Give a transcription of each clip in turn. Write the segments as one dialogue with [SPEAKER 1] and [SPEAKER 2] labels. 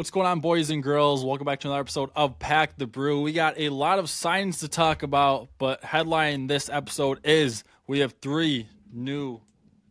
[SPEAKER 1] What's going on, boys and girls? Welcome back to another episode of Pack the Brew. We got a lot of signs to talk about, but headline this episode is we have three new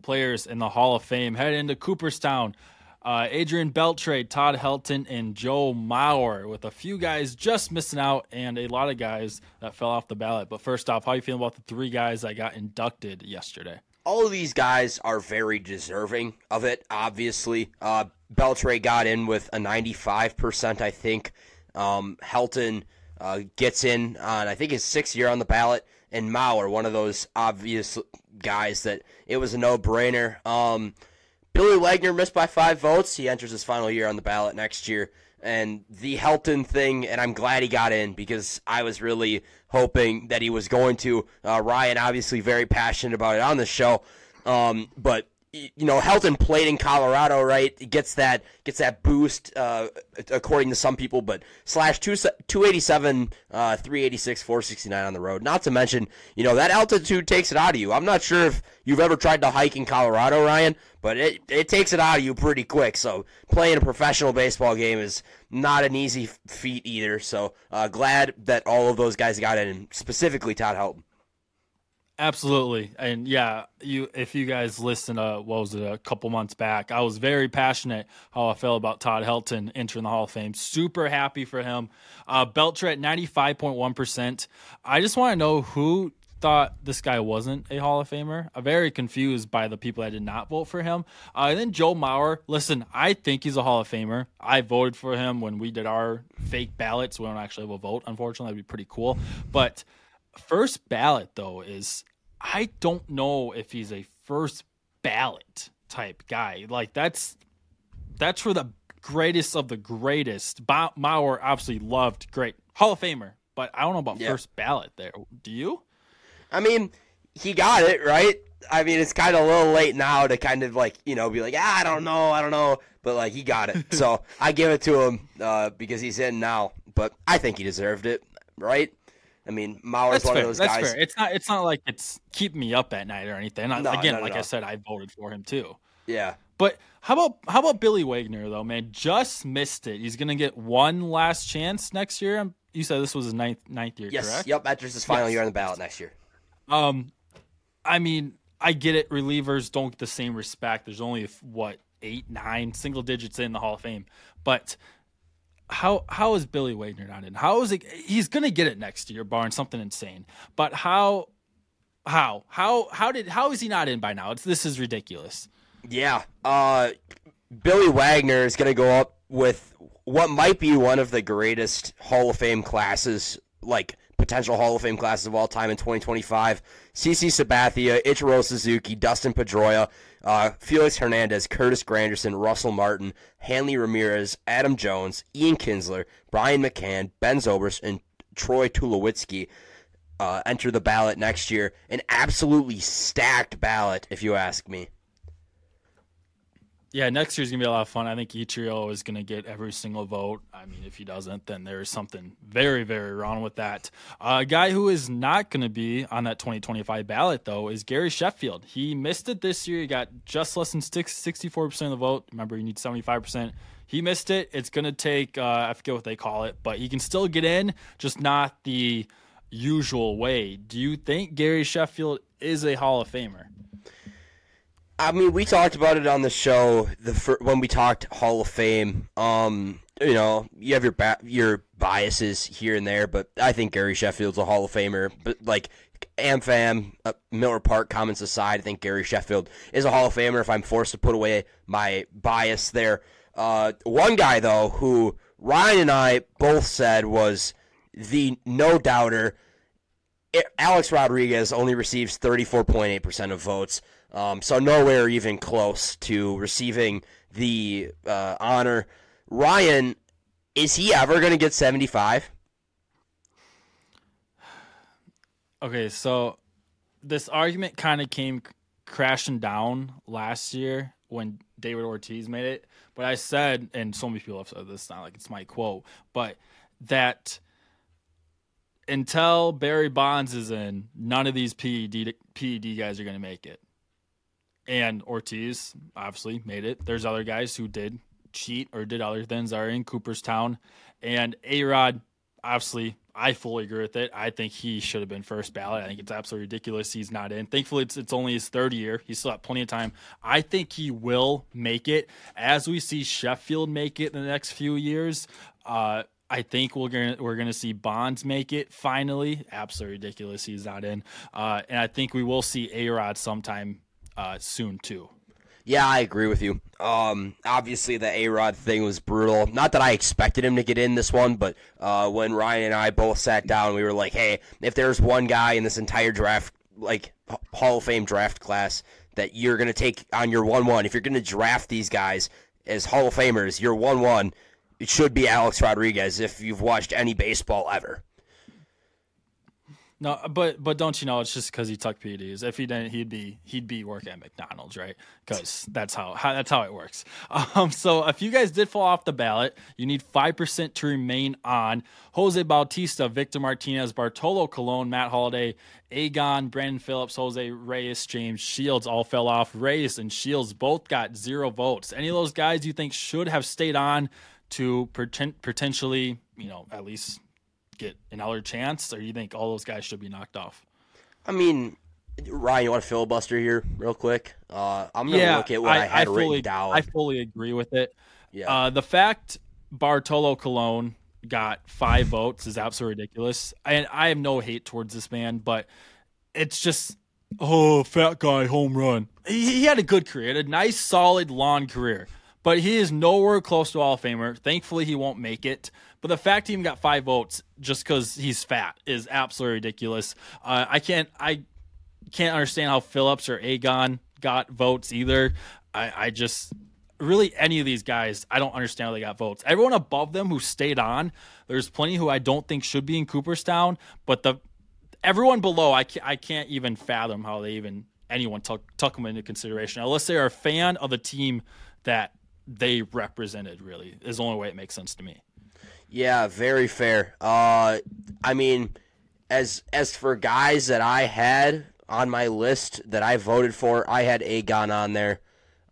[SPEAKER 1] players in the Hall of Fame heading into Cooperstown. Uh, Adrian Beltre, Todd Helton, and Joe Mauer, with a few guys just missing out and a lot of guys that fell off the ballot. But first off, how you feeling about the three guys that got inducted yesterday?
[SPEAKER 2] All of these guys are very deserving of it, obviously. Uh, Beltre got in with a 95%, I think. Um, Helton uh, gets in on, I think, his sixth year on the ballot. And Mauer, one of those obvious guys that it was a no brainer. Um, Billy Wagner missed by five votes. He enters his final year on the ballot next year. And the Helton thing, and I'm glad he got in because I was really hoping that he was going to. Uh, Ryan, obviously, very passionate about it on the show. Um, but you know, Helton played in Colorado, right? It gets that gets that boost, uh, according to some people. But slash two two eighty seven, uh, three eighty six, four sixty nine on the road. Not to mention, you know, that altitude takes it out of you. I'm not sure if you've ever tried to hike in Colorado, Ryan, but it it takes it out of you pretty quick. So playing a professional baseball game is not an easy feat either. So uh, glad that all of those guys got in, specifically Todd Helton.
[SPEAKER 1] Absolutely, and yeah, you if you guys listen to what was it a couple months back, I was very passionate how I felt about Todd Helton entering the Hall of Fame. Super happy for him. Uh, Beltre at ninety five point one percent. I just want to know who thought this guy wasn't a Hall of Famer. I'm very confused by the people that did not vote for him. Uh, and then Joe Mauer. Listen, I think he's a Hall of Famer. I voted for him when we did our fake ballots. We don't actually have a vote, unfortunately. That'd be pretty cool, but. First ballot though is I don't know if he's a first ballot type guy. Like that's that's for the greatest of the greatest. Ba- Mauer obviously loved great Hall of Famer, but I don't know about yeah. first ballot there. Do you?
[SPEAKER 2] I mean, he got it right. I mean, it's kind of a little late now to kind of like you know be like, ah, I don't know, I don't know, but like he got it, so I give it to him uh, because he's in now. But I think he deserved it, right? I mean, Mauer's one
[SPEAKER 1] fair.
[SPEAKER 2] of those
[SPEAKER 1] That's
[SPEAKER 2] guys.
[SPEAKER 1] Fair. It's not. It's not like it's keeping me up at night or anything. No, Again, no, like no. I said, I voted for him too.
[SPEAKER 2] Yeah.
[SPEAKER 1] But how about how about Billy Wagner though, man? Just missed it. He's gonna get one last chance next year. You said this was his ninth ninth year,
[SPEAKER 2] yes.
[SPEAKER 1] correct?
[SPEAKER 2] Yep. Enters his final yes. year on the ballot next year.
[SPEAKER 1] Um, I mean, I get it. Relievers don't get the same respect. There's only what eight, nine, single digits in the Hall of Fame, but how how is Billy Wagner not in? How is it? He's gonna get it next year, barring something insane. But how, how, how, how did how is he not in by now? It's this is ridiculous.
[SPEAKER 2] Yeah, uh, Billy Wagner is gonna go up with what might be one of the greatest Hall of Fame classes, like potential Hall of Fame classes of all time in 2025. CC Sabathia, Ichiro Suzuki, Dustin Pedroia, uh, Felix Hernandez, Curtis Granderson, Russell Martin, Hanley Ramirez, Adam Jones, Ian Kinsler, Brian McCann, Ben Zobrist, and Troy Tulowitzki uh, enter the ballot next year. An absolutely stacked ballot, if you ask me.
[SPEAKER 1] Yeah, next year's gonna be a lot of fun. I think Ichiro is gonna get every single vote. I mean, if he doesn't, then there's something very, very wrong with that. Uh, a guy who is not gonna be on that 2025 ballot though is Gary Sheffield. He missed it this year. He got just less than 64 percent of the vote. Remember, you need 75 percent. He missed it. It's gonna take uh, I forget what they call it, but he can still get in, just not the usual way. Do you think Gary Sheffield is a Hall of Famer?
[SPEAKER 2] I mean, we talked about it on the show the when we talked Hall of Fame. Um, you know, you have your ba- your biases here and there, but I think Gary Sheffield's a Hall of Famer. But like AmFam, uh, Miller Park comments aside, I think Gary Sheffield is a Hall of Famer. If I'm forced to put away my bias there, uh, one guy though who Ryan and I both said was the no doubter. Alex Rodriguez only receives 34.8% of votes. Um, so nowhere even close to receiving the uh, honor. Ryan, is he ever going to get 75?
[SPEAKER 1] Okay, so this argument kind of came crashing down last year when David Ortiz made it. But I said, and so many people have said this, not like it's my quote, but that until Barry Bonds is in, none of these PED, PED guys are going to make it and Ortiz obviously made it. There's other guys who did cheat or did other things that are in Cooperstown. And A Rod, obviously, I fully agree with it. I think he should have been first ballot. I think it's absolutely ridiculous he's not in. Thankfully, it's, it's only his third year. He's still got plenty of time. I think he will make it. As we see Sheffield make it in the next few years, uh, I think we're gonna we're gonna see Bonds make it finally. Absolutely ridiculous he's not in, uh, and I think we will see A Rod sometime uh, soon too.
[SPEAKER 2] Yeah, I agree with you. Um, obviously, the A Rod thing was brutal. Not that I expected him to get in this one, but uh, when Ryan and I both sat down, we were like, hey, if there's one guy in this entire draft, like Hall of Fame draft class, that you're going to take on your 1 1, if you're going to draft these guys as Hall of Famers, your 1 1, it should be Alex Rodriguez if you've watched any baseball ever.
[SPEAKER 1] No, but but don't you know it's just because he took PEDs. If he didn't, he'd be he'd be working at McDonald's, right? Because that's how, how that's how it works. Um, so if you guys did fall off the ballot, you need five percent to remain on. Jose Bautista, Victor Martinez, Bartolo Colon, Matt Holliday, Agon, Brandon Phillips, Jose Reyes, James Shields all fell off. Reyes and Shields both got zero votes. Any of those guys you think should have stayed on to potentially, you know, at least get another chance, or you think all those guys should be knocked off?
[SPEAKER 2] I mean, Ryan, you want to filibuster here real quick? Uh, I'm going to yeah, look at what I, I had I
[SPEAKER 1] fully,
[SPEAKER 2] written down.
[SPEAKER 1] I fully agree with it. Yeah. Uh, the fact Bartolo Colon got five votes is absolutely ridiculous. And I have no hate towards this man, but it's just oh, fat guy home run. He, he had a good career, a nice, solid, long career, but he is nowhere close to Hall of Famer. Thankfully, he won't make it. But the fact he even got five votes just because he's fat is absolutely ridiculous. Uh, I can't I can't understand how Phillips or Agon got votes either. I, I just really any of these guys, I don't understand how they got votes. Everyone above them who stayed on, there's plenty who I don't think should be in Cooperstown, but the everyone below, I can't, I can't even fathom how they even anyone took took them into consideration unless they are a fan of the team that they represented. Really, is the only way it makes sense to me.
[SPEAKER 2] Yeah, very fair. Uh, I mean, as as for guys that I had on my list that I voted for, I had Agon on there.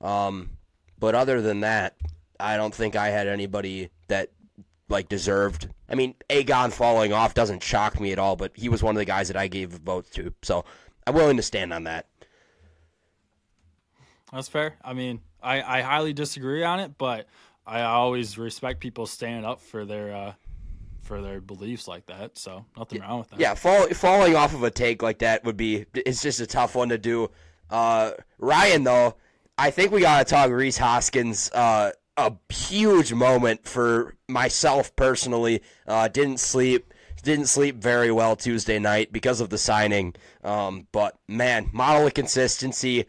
[SPEAKER 2] Um, but other than that, I don't think I had anybody that like deserved. I mean, Agon falling off doesn't shock me at all, but he was one of the guys that I gave votes to, so I'm willing to stand on that.
[SPEAKER 1] That's fair. I mean, I, I highly disagree on it, but I always respect people standing up for their uh, for their beliefs like that. So nothing wrong with that.
[SPEAKER 2] Yeah, fall, falling off of a take like that would be it's just a tough one to do. Uh, Ryan though, I think we gotta talk Rhys Hoskins. Uh, a huge moment for myself personally. Uh, didn't sleep. Didn't sleep very well Tuesday night because of the signing. Um, but man, model of consistency.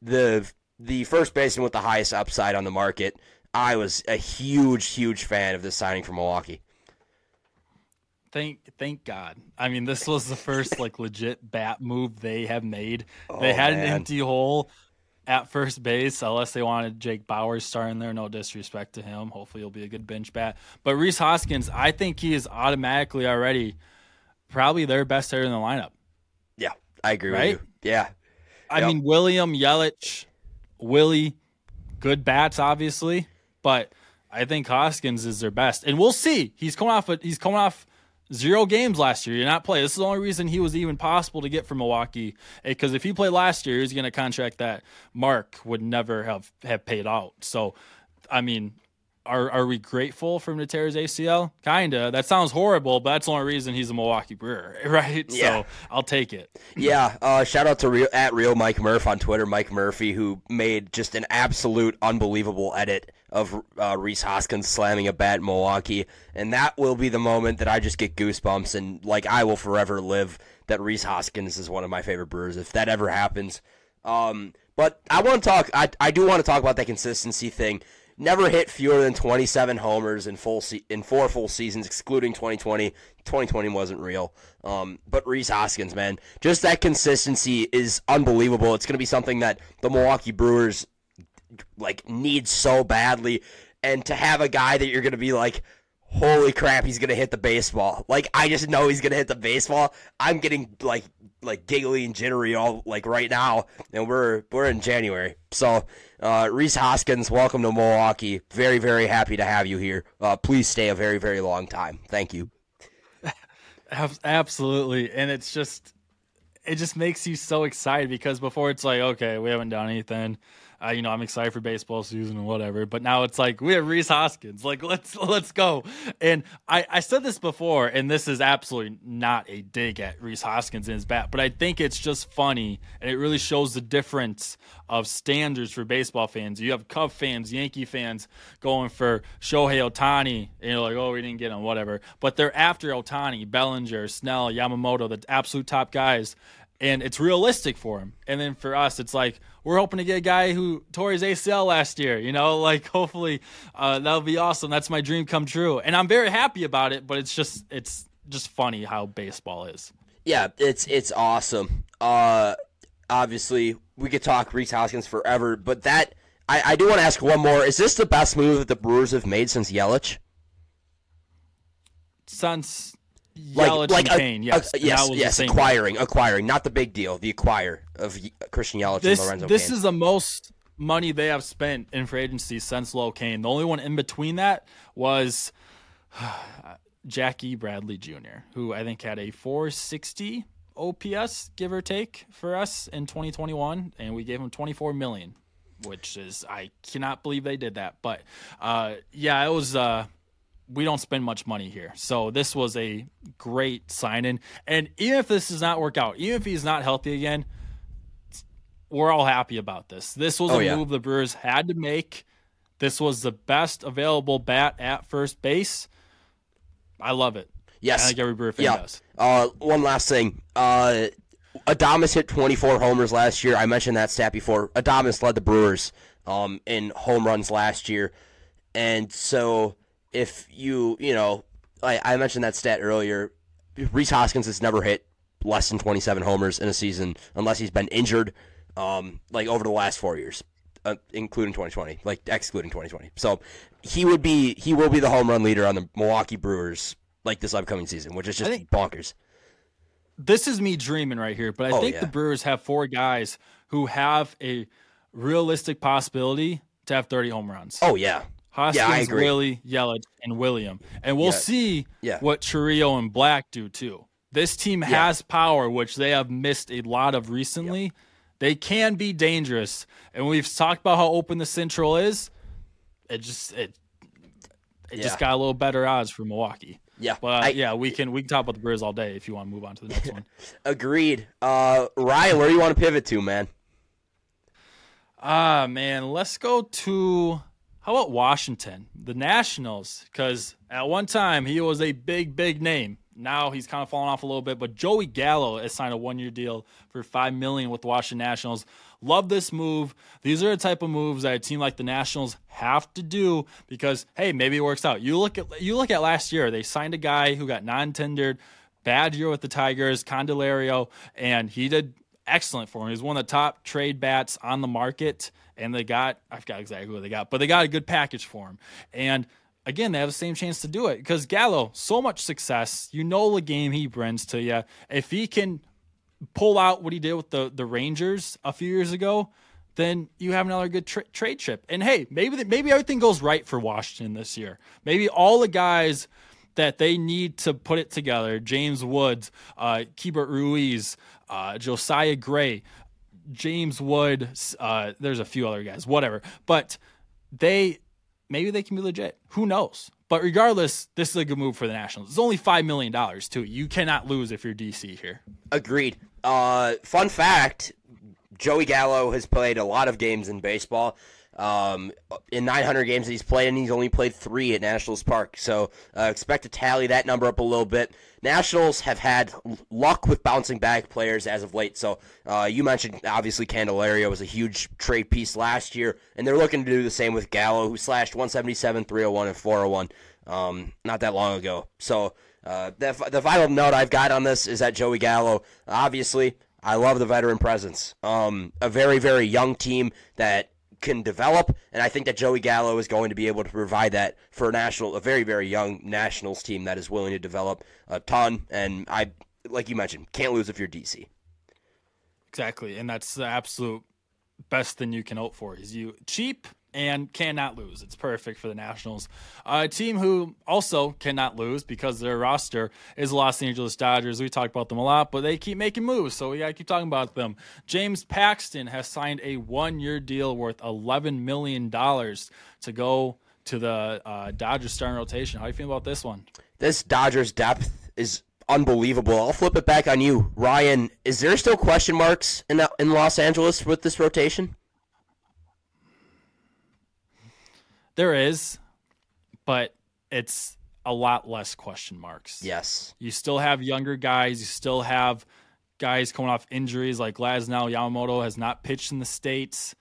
[SPEAKER 2] The the first baseman with the highest upside on the market. I was a huge, huge fan of this signing from Milwaukee.
[SPEAKER 1] Thank, thank God. I mean, this was the first like legit bat move they have made. Oh, they had man. an empty hole at first base, unless they wanted Jake Bauers starting there. No disrespect to him. Hopefully, he'll be a good bench bat. But Rhys Hoskins, I think he is automatically already probably their best hitter in the lineup.
[SPEAKER 2] Yeah, I agree right? with you. Yeah.
[SPEAKER 1] I yep. mean, William Yelich, Willie, good bats, obviously but I think Hoskins is their best, and we'll see. He's coming off. A, he's coming off zero games last year. You're not play. This is the only reason he was even possible to get from Milwaukee. Because if he played last year, he's going to contract that Mark would never have have paid out. So, I mean, are are we grateful for him to tear his ACL? Kinda. That sounds horrible, but that's the only reason he's a Milwaukee Brewer, right? Yeah. So I'll take it.
[SPEAKER 2] Yeah. Uh, shout out to real, at real Mike Murph on Twitter, Mike Murphy, who made just an absolute unbelievable edit of uh, Rhys Hoskins slamming a bat in Milwaukee, and that will be the moment that I just get goosebumps and like I will forever live that Rhys Hoskins is one of my favorite Brewers if that ever happens. Um, but I want to talk. I I do want to talk about that consistency thing never hit fewer than 27 homers in full se- in four full seasons, excluding 2020. 2020 wasn't real. Um, but Rhys Hoskins, man, just that consistency is unbelievable. It's going to be something that the Milwaukee Brewers like needs so badly, and to have a guy that you're to be like. Holy crap, he's gonna hit the baseball. Like, I just know he's gonna hit the baseball. I'm getting, like, like giggly and jittery all like right now, and we're we're in January. So, uh, Rhys Hoskins, welcome to Milwaukee. Very very happy to have you here. Uh, please stay a very very long time. Thank you.
[SPEAKER 1] Absolutely, and it's just it just makes you so excited because before it's like okay we haven't done anything uh, you know, I'm excited for baseball season and whatever. But now it's like we have Rhys Hoskins. Like let's let's go. And I I said this before, and this is absolutely not a dig at Rhys Hoskins and his bat, but I think it's just funny, and it really shows the difference of standards for baseball fans. You have Cub fans, Yankee fans going for Shohei Ohtani, and you're like, oh, we didn't get him, whatever. But they're after Ohtani, Bellinger, Snell, Yamamoto, the absolute top guys and it's realistic for him. And then for us, it's like we're hoping to get a guy who tore his ACL last year. You know, like hopefully uh, that'll be awesome. That's my dream come true, and I'm very happy about it. But it's just it's just funny how baseball is.
[SPEAKER 2] Yeah, it's it's awesome. Uh, obviously, we could talk Rhys Hoskins forever, but that I, I do want to ask one more. Is this the best move that the Brewers have made since Yelich?
[SPEAKER 1] Since like, like a, Cain, yes,
[SPEAKER 2] a, yes, yes, acquiring, acquiring, not the big deal, the acquire of Christian Yelich
[SPEAKER 1] this,
[SPEAKER 2] and Lorenzo.
[SPEAKER 1] This is the most money they have spent in free agency since Lo Cain. The only one in between that was Jackie Bradley Jr., who I think had a 460 OPS, give or take, for us in 2021, and we gave him 24 million, which is I cannot believe they did that. But uh, yeah, it was. Uh, we don't spend much money here. So this was a great sign in. And even if this does not work out, even if he's not healthy again, we're all happy about this. This was oh, a yeah. move the Brewers had to make. This was the best available bat at first base. I love it.
[SPEAKER 2] Yes.
[SPEAKER 1] I think every Brewer fan
[SPEAKER 2] yeah.
[SPEAKER 1] does.
[SPEAKER 2] Uh, one last thing. Uh, Adames hit 24 homers last year. I mentioned that stat before. Adames led the Brewers um, in home runs last year. And so if you, you know, I, I mentioned that stat earlier. Rhys Hoskins has never hit less than 27 homers in a season unless he's been injured, um, like over the last four years, uh, including 2020, like excluding 2020. So he would be, he will be the home run leader on the Milwaukee Brewers like this upcoming season, which is just think, bonkers.
[SPEAKER 1] This is me dreaming right here, but I oh, think yeah. the Brewers have four guys who have a realistic possibility to have 30 home runs.
[SPEAKER 2] Oh yeah.
[SPEAKER 1] Hoskins, yeah, Willie, Yelich, and William. And we'll yeah. see yeah. what Chourio and Black do too. This team has power, which they have missed a lot of recently. They can be dangerous. And we've talked about how open the Central is. It just it it just got a little better odds for Milwaukee.
[SPEAKER 2] Yeah,
[SPEAKER 1] but uh, I, yeah, we can we can talk about the Brewers all day if you want to move on to the next one.
[SPEAKER 2] Agreed. Uh, Ryan, where do you want to pivot to, man?
[SPEAKER 1] Ah, man, let's go to how about Washington, the Nationals? Because at one time he was a big, big name. Now he's kind of fallen off a little bit. But Joey Gallo has signed a one-year deal for five million with the Washington Nationals. Love this move. These are the type of moves that a team like the Nationals have to do because hey, maybe it works out. You look at you look at last year. They signed a guy who got non-tendered, bad year with the Tigers, Candelario, and he did excellent for him. He's one of the top trade bats on the market and they got I forgot exactly what they got, but they got a good package for him. And again, they have the same chance to do it because Gallo, so much success. You know the game he brings to you. If he can pull out what he did with the the Rangers a few years ago, then you have another good tra- trade chip. And hey, maybe the, maybe everything goes right for Washington this year. Maybe all the guys that they need to put it together James Woods, uh, Keibert Ruiz, uh, Josiah Gray, James Wood. Uh, there's a few other guys, whatever. But they maybe they can be legit. Who knows? But regardless, this is a good move for the Nationals. It's only five million dollars too. You cannot lose if you're DC here.
[SPEAKER 2] Agreed. Uh, fun fact: Joey Gallo has played a lot of games in baseball. Um, in 900 games that he's played, and he's only played three at Nationals Park. So uh, expect to tally that number up a little bit. Nationals have had luck with bouncing back players as of late. So uh, you mentioned obviously Candelario was a huge trade piece last year, and they're looking to do the same with Gallo, who slashed 177, 301, and 401 um, not that long ago. So uh, the, the final note I've got on this is that Joey Gallo, obviously, I love the veteran presence. Um, a very, very young team that can develop, and I think that Joey Gallo is going to be able to provide that for a national, a very very young Nationals team that is willing to develop a ton. And I, like you mentioned, can't lose if you're DC.
[SPEAKER 1] Exactly, and that's the absolute best thing you can hope for. Is you cheap and cannot lose. It's perfect for the Nationals. A team who also cannot lose because their roster is Los Angeles Dodgers. We talk about them a lot, but they keep making moves, so we got to keep talking about them. James Paxton has signed a one year deal worth $11 million to go to the uh, Dodgers starting rotation. How do you feel about this one?
[SPEAKER 2] This Dodgers depth is unbelievable. I'll flip it back on you, Ryan. Is there still question marks in in Los Angeles with this rotation?
[SPEAKER 1] There is, but it's a lot less question marks.
[SPEAKER 2] Yes.
[SPEAKER 1] You still have younger guys. You still have guys coming off injuries like Glasnow Yamamoto has not pitched in the States.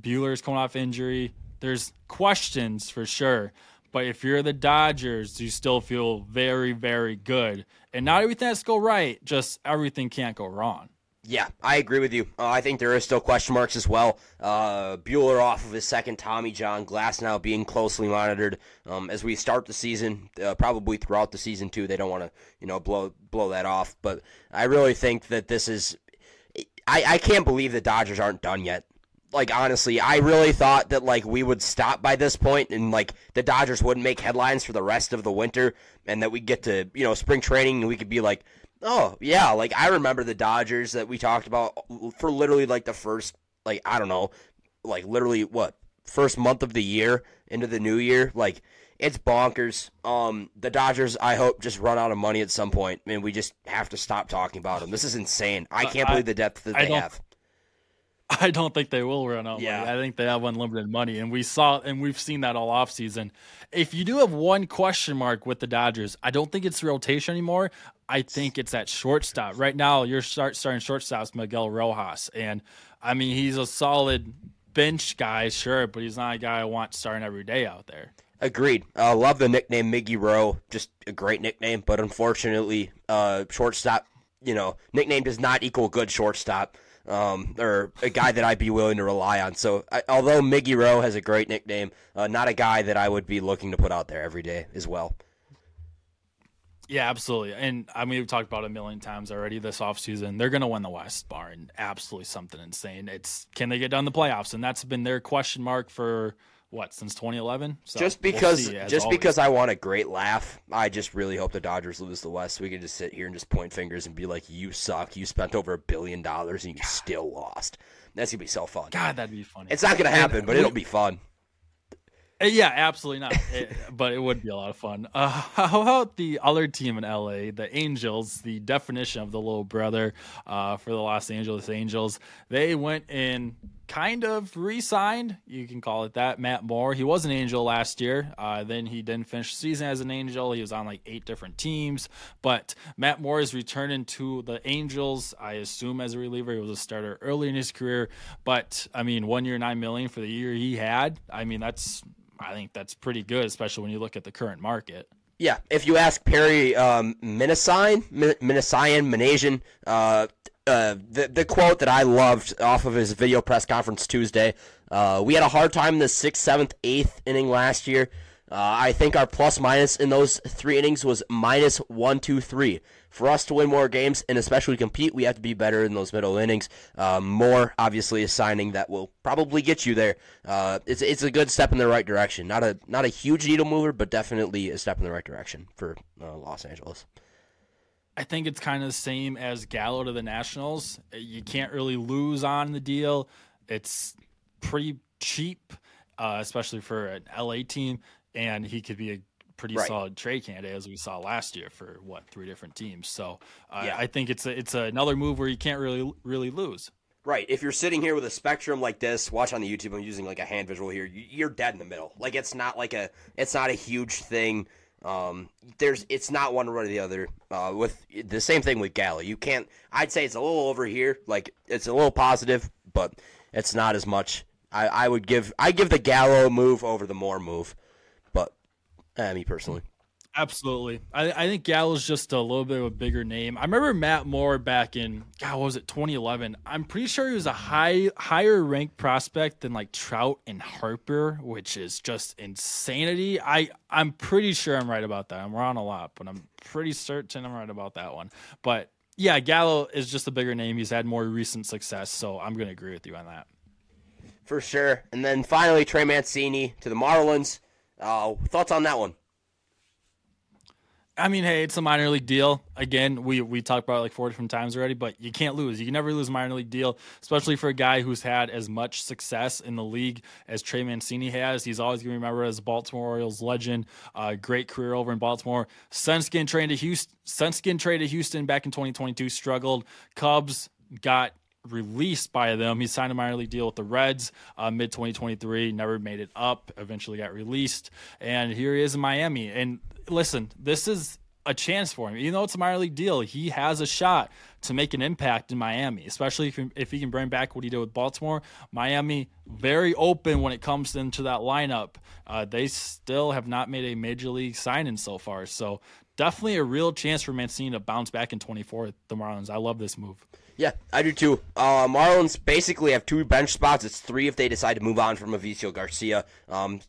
[SPEAKER 1] Buehler's coming off injury. There's questions for sure. But if you're the Dodgers, you still feel very, very good. And not everything has to go right, just everything can't go wrong.
[SPEAKER 2] Yeah, I agree with you. Uh, I think there are still question marks as well. Uh, Buehler off of his second Tommy John, Glasnow being closely monitored um, as we start the season. Uh, probably throughout the season too. They don't want to, you know, blow blow that off. But I really think that this is. I, I can't believe the Dodgers aren't done yet. Like honestly, I really thought that like we would stop by this point and like the Dodgers wouldn't make headlines for the rest of the winter, and that we get to you know spring training and we could be like Oh yeah, like I remember the Dodgers that we talked about for literally like the first like I don't know, like literally what first month of the year into the new year. Like it's bonkers. Um, the Dodgers, I hope, just run out of money at some point, and we just have to stop talking about them. This is insane. I can't believe the depth that they have.
[SPEAKER 1] I don't think they will run out.
[SPEAKER 2] Yeah.
[SPEAKER 1] Money. I think they have unlimited money, and we saw and we've seen that all off season. If you do have one question mark with the Dodgers, I don't think it's rotation anymore. I think it's that shortstop. Right now, you're start starting shortstops Miguel Rojas, and I mean he's a solid bench guy, sure, but he's not a guy I want starting every day out there.
[SPEAKER 2] Agreed. Uh, love the nickname Miggy Rowe. Just a great nickname, but unfortunately, uh, shortstop. You know, nickname does not equal good shortstop um, or a guy that I'd be willing to rely on. So, I, although Miggy Rowe has a great nickname, uh, not a guy that I would be looking to put out there every day as well.
[SPEAKER 1] Yeah, absolutely. And I mean, we've talked about it a million times already this offseason. They're going to win the West, barring absolutely something insane. It's can they get done the playoffs? And that's been their question mark for what since 2011.
[SPEAKER 2] So just because, we'll just always. because I want a great laugh, I just really hope the Dodgers lose the West. So We can just sit here and just point fingers and be like, "You suck. You spent over a billion dollars and you God. still lost." That's gonna be so fun.
[SPEAKER 1] God, that'd be funny.
[SPEAKER 2] It's not gonna happen, but it'll be fun.
[SPEAKER 1] Uh, yeah, absolutely not. It, but it would be a lot of fun. Uh, how about the other team in LA, the Angels, the definition of the little brother uh, for the Los Angeles Angels? They went in kind of re-signed, you can call it that. Matt Moore, he was an Angel last year. Uh, then he didn't finish the season as an Angel. He was on like eight different teams. But Matt Moore is returning to the Angels. I assume as a reliever, he was a starter early in his career. But I mean, one year, nine million for the year he had. I mean, that's I think that's pretty good, especially when you look at the current market.
[SPEAKER 2] Yeah, if you ask Perry um, Minasian, Minasian, uh, uh, the the quote that I loved off of his video press conference Tuesday. Uh, we had a hard time in the sixth, seventh, eighth inning last year. Uh, I think our plus minus in those three innings was minus one, two, three. For us to win more games and especially compete, we have to be better in those middle innings. Uh, Moore, obviously, a signing that will probably get you there. Uh, it's it's a good step in the right direction. Not a not a huge needle mover, but definitely a step in the right direction for uh, Los Angeles.
[SPEAKER 1] I think it's kind of the same as Gallo to the Nationals. You can't really lose on the deal. It's pretty cheap, uh, especially for an LA team, and he could be a pretty right. solid trade candidate as we saw last year for what three different teams. So uh, yeah. I think it's a, it's another move where you can't really really lose.
[SPEAKER 2] Right. If you're sitting here with a spectrum like this, watch on the YouTube. I'm using like a hand visual here. You're dead in the middle. Like it's not like a it's not a huge thing um, there's it's not one or the other. Uh, with the same thing with Gallo, you can't. I'd say it's a little over here, like it's a little positive, but it's not as much. I, I would give I give the Gallo move over the Moore move, but uh, me personally.
[SPEAKER 1] Absolutely. I, I think Gallo's just a little bit of a bigger name. I remember Matt Moore back in God, was it 2011? I'm pretty sure he was a high higher ranked prospect than like Trout and Harper, which is just insanity. I I'm pretty sure I'm right about that. I'm wrong a lot, but I'm pretty certain I'm right about that one. But Yeah, Gallo is just a bigger name. He's had more recent success, so I'm going to agree with you on that.
[SPEAKER 2] For sure. And then finally, Trey Mancini to the Marlins. Uh, thoughts on that one?
[SPEAKER 1] I mean, hey, it's a minor league deal. Again, we we talked about it like four different times already, but you can't lose. You can never lose a minor league deal, especially for a guy who's had as much success in the league as Trey Mancini has. He's always going to be remembered as a Baltimore Orioles legend. Uh, great career over in Baltimore. Sunskin traded to Houston. Sunskin traded to Houston back in 2022. Struggled. Cubs got released by them. He signed a minor league deal with the Reds uh, mid 2023. Never made it up. Eventually got released, and here he is in Miami. And listen, this is a chance for him. Even though it's a minor league deal, he has a shot to make an impact in Miami, especially if, if he can bring back what he did with Baltimore. Miami, very open when it comes into that lineup. Uh, they still have not made a major league signing so far. So definitely a real chance for Mancini to bounce back in 24 the Marlins. I love this move.
[SPEAKER 2] Yeah, I do too. Uh, Marlins basically have two bench spots. It's three if they decide to move on from Avisail Garcia. Um,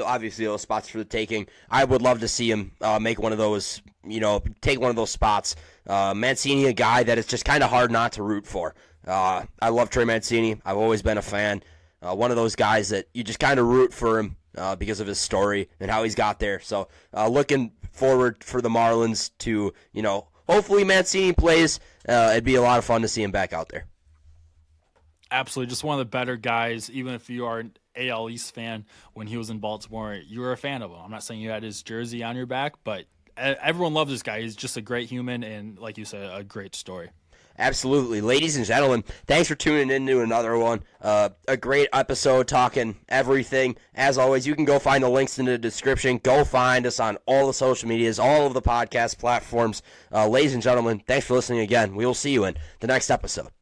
[SPEAKER 2] obviously those spots for the taking. I would love to see him uh, make one of those, you know, take one of those spots. Uh, Mancini, a guy that is just kind of hard not to root for. Uh, I love Trey Mancini. I've always been a fan. Uh, one of those guys that you just kind of root for him uh, because of his story and how he's got there. So uh, looking forward for the Marlins to, you know, hopefully Mancini plays. it'd be a lot of fun to see him back out there
[SPEAKER 1] absolutely just one of the better guys. Even if you are AL East fan, when he was in Baltimore, you were a fan of him. I'm not saying you had his jersey on your back, but everyone loves this guy. He's just a great human and, like you said, a great story.
[SPEAKER 2] Absolutely. Ladies and gentlemen, thanks for tuning in to another one. Uh, a great episode talking everything. As always, you can go find the links in the description. Go find us on all the social medias, all of the podcast platforms. Uh, ladies and gentlemen, thanks for listening again. We will see you in the next episode.